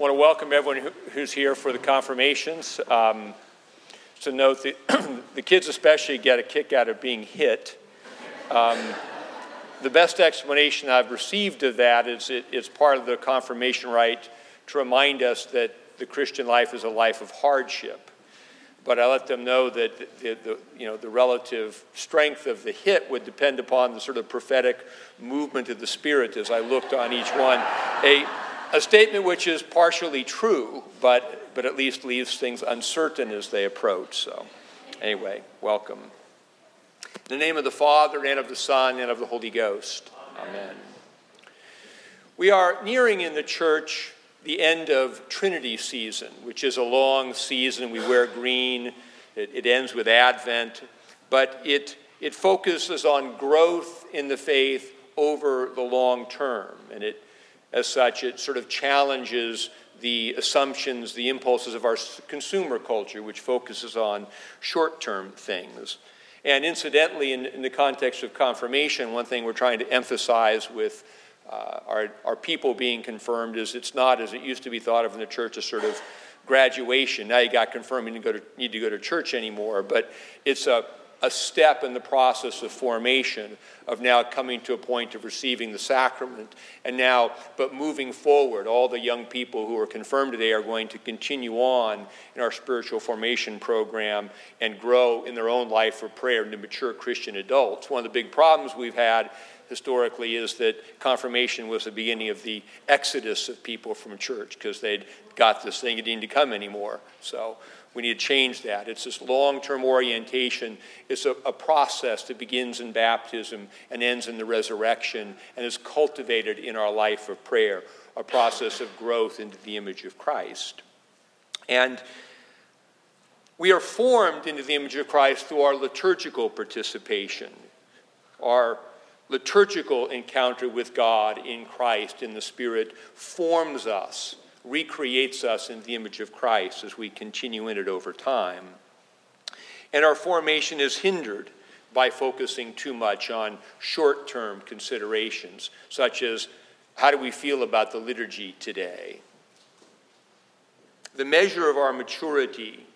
want to welcome everyone who's here for the confirmations. Um, to note that the kids, especially, get a kick out of being hit. Um, the best explanation I've received of that is it, it's part of the confirmation rite to remind us that the Christian life is a life of hardship. But I let them know that the, the, you know, the relative strength of the hit would depend upon the sort of prophetic movement of the Spirit as I looked on each one. A, a statement which is partially true, but, but at least leaves things uncertain as they approach. So, anyway, welcome. In the name of the Father, and of the Son, and of the Holy Ghost. Amen. We are nearing in the church the end of Trinity season, which is a long season. We wear green, it, it ends with Advent, but it, it focuses on growth in the faith over the long term. And it as such, it sort of challenges the assumptions, the impulses of our consumer culture, which focuses on short term things. And incidentally, in, in, the context of confirmation, one thing we're trying to emphasize with uh, our, our people being confirmed is it's not as it used to be thought of in the church a sort of graduation. Now you got confirmed, you don't need to go to church anymore, but it's a a step in the process of formation of now coming to a point of receiving the sacrament. And now but moving forward all the young people who are confirmed today are going to continue on in our spiritual formation program and grow in their own life of prayer into mature christian adults. One of the big problems we've had historically is that confirmation was the beginning of the exodus of people from church because they'd got this thing it didn't come anymore. So we need to change that. It's this long term orientation. It's a, a, process that begins in baptism and ends in the resurrection and is cultivated in our life of prayer, a process of growth into the image of Christ. And we are formed into the image of Christ through our liturgical participation, our liturgical encounter with God in Christ in the Spirit forms us recreates us in the image of Christ as we continue in it over time. And our formation is hindered by focusing too much on short term considerations, such as how do we feel about the liturgy today? The measure of our maturity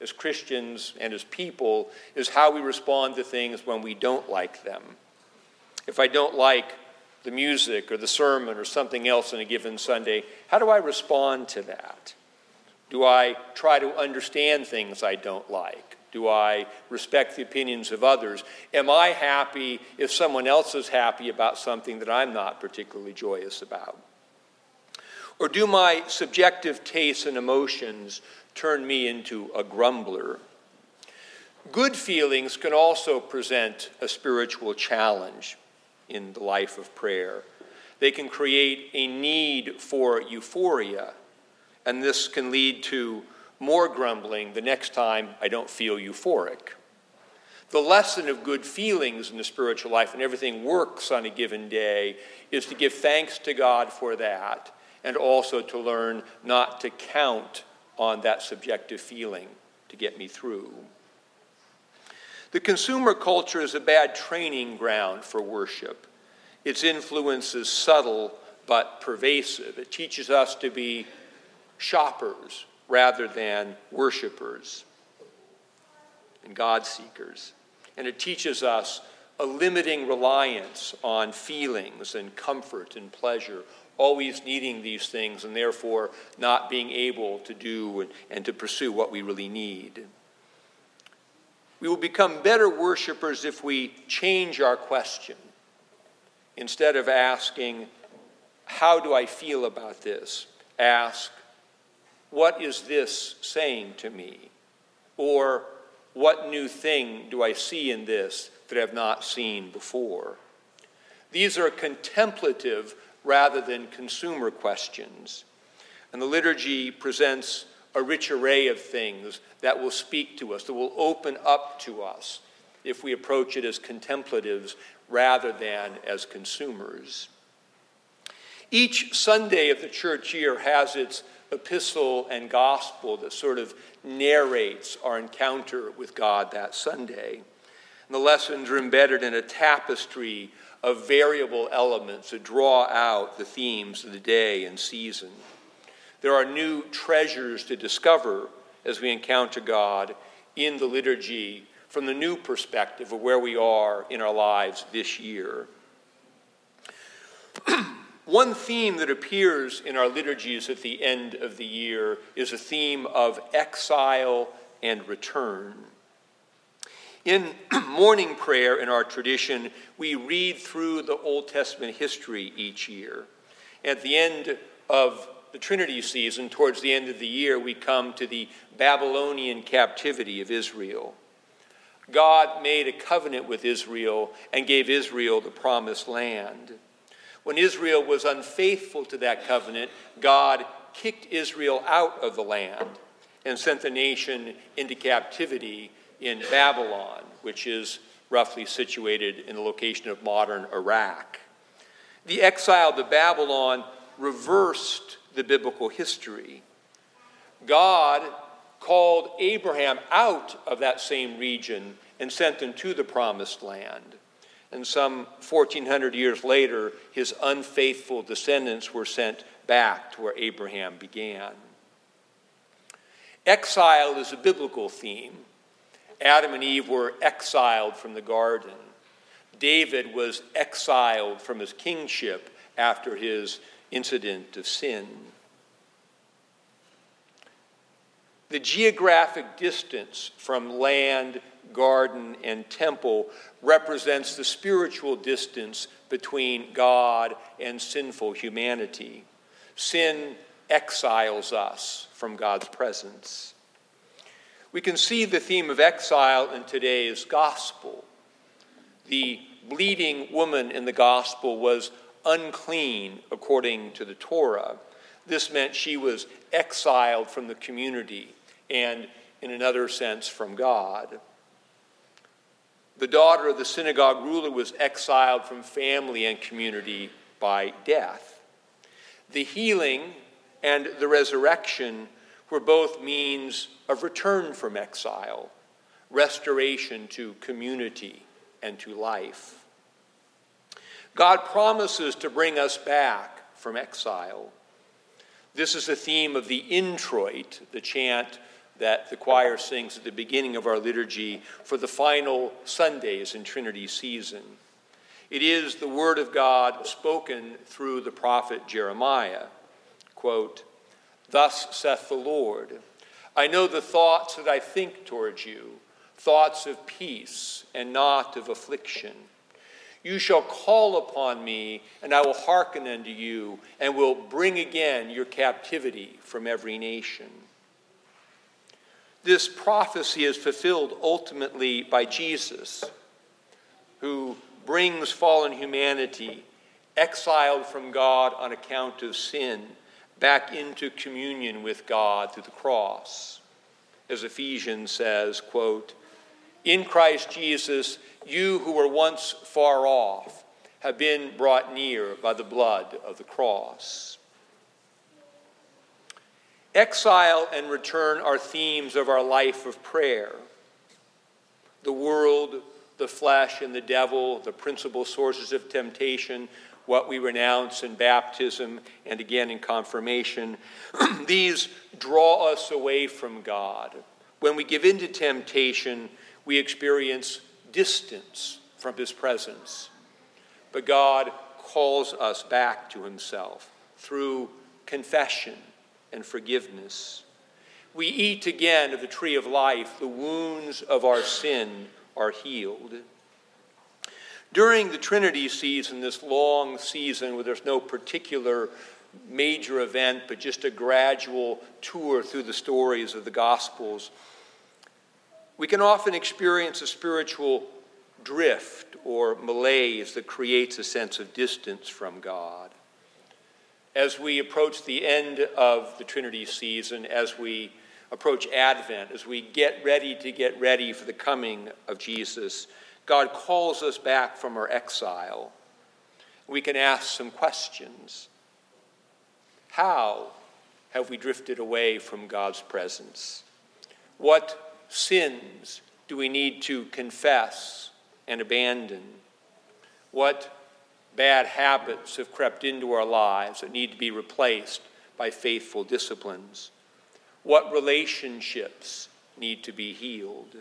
as Christians and as people is how we respond to things when we don't like them. If I don't like the music or the sermon or something else on a given Sunday, how do I respond to that? Do I try to understand things I don't like? Do I respect the opinions of others? Am I happy if someone else is happy about something that I'm not particularly joyous about? Or do my subjective tastes and emotions turn me into a grumbler? Good feelings can also present a spiritual challenge in the life of prayer. They can create a need for euphoria, and this can lead to more grumbling the next time I don't feel euphoric. The lesson of good feelings in the spiritual life and everything works on a given day is to give thanks to God for that and also to learn not to count on that subjective feeling to get me through. The consumer culture is a bad training ground for worship. Its influence is subtle but pervasive. It teaches us to be shoppers rather than worshipers and God seekers. And it teaches us a limiting reliance on feelings and comfort and pleasure, always needing these things and therefore not being able to do and, and to pursue what we really need. We will become better worshipers if we change our question. Instead of asking, How do I feel about this? ask, What is this saying to me? Or, What new thing do I see in this that I have not seen before? These are contemplative rather than consumer questions. And the liturgy presents a rich array of things that will speak to us, that will open up to us if we approach it as contemplatives rather than as consumers. Each Sunday of the church year has its epistle and gospel that sort of narrates our encounter with God that Sunday. And the lessons are embedded in a tapestry of variable elements that draw out the themes of the day and season. There are new treasures to discover as we encounter God in the liturgy from the new perspective of where we are in our lives this year. One theme that appears in our liturgies at the end of the year is a theme of exile and return. In morning prayer in our tradition, we read through the Old Testament history each year. At the end of the Trinity season, towards the end of the year, we come to the Babylonian captivity of Israel. God made a covenant with Israel and gave Israel the promised land. When Israel was unfaithful to that covenant, God kicked Israel out of the land and sent the nation into captivity in Babylon, which is roughly situated in the location of modern Iraq. The exile to Babylon reversed the biblical history. God called Abraham out of that same region and sent him to the promised land. And some 1400 years later, his unfaithful descendants were sent back to where Abraham began. Exile is a biblical theme. Adam and Eve were exiled from the garden. David was exiled from his kingship after his incident of sin. The geographic distance from land, garden, and temple represents the spiritual distance between God and sinful humanity. Sin exiles us from God's presence. We can see the theme of exile in today's gospel. The bleeding woman in the gospel was unclean according to the Torah. This meant she was exiled from the community and, in another sense, from God. The daughter of the synagogue ruler was exiled from family and community by death. The healing and the resurrection were both means of return from exile, restoration to community and to life. God promises to bring us back from exile. This is the theme of the introit, the chant that the choir sings at the beginning of our liturgy for the final Sundays in Trinity season. It is the Word of God spoken through the prophet Jeremiah. Quote, Thus saith the Lord, I know the thoughts that I think towards you, thoughts of peace and not of affliction you shall call upon me, and I will hearken unto you, and will bring again your captivity from every nation. This prophecy is fulfilled ultimately by Jesus, who brings fallen humanity, exiled from God on account of sin, back into communion with God through the cross. As Ephesians says, quote, in Christ Jesus, you who were once far off have been brought near by the blood of the cross. Exile and return are themes of our life of prayer. The world, the flesh, and the devil, the principal sources of temptation, what we renounce in baptism and again in confirmation, these draw us away from God. When we give in to temptation, we experience distance from his presence. But God calls us back to himself through confession and forgiveness. We eat again of the tree of life, the wounds of our sin are healed. During the Trinity season, this long season where there's no particular major event, but just a gradual tour through the stories of the Gospels, we can often experience a spiritual drift or malaise that creates a sense of distance from God. As we approach the end of the Trinity season, as we approach Advent, as we get ready to get ready for the coming of Jesus, God calls us back from our exile. We can ask some questions. How have we drifted away from God's presence? What sins do we need to confess and abandon? What bad habits have crept into our lives that need to be replaced by faithful disciplines? What relationships need to be healed?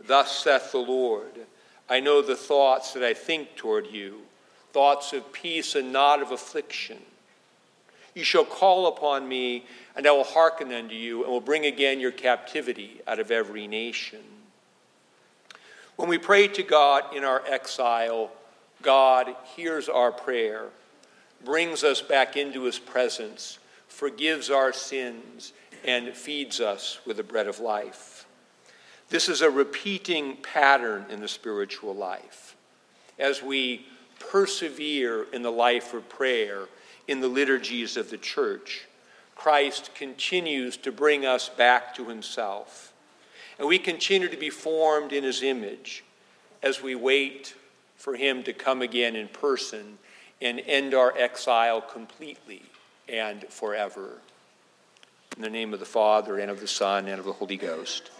Thus saith the Lord I know the thoughts that I think toward you, thoughts of peace and not of affliction. You shall call upon me, and I will hearken unto you, and will bring again your captivity out of every nation. When we pray to God in our exile, God hears our prayer, brings us back into his presence, forgives our sins, and feeds us with the bread of life. This is a repeating pattern in the spiritual life. As we persevere in the life of prayer in the liturgies of the church, Christ continues to bring us back to himself and we continue to be formed in his image as we wait for him to come again in person and end our exile completely and forever. In the name of the Father, and of the Son, and of the Holy Ghost.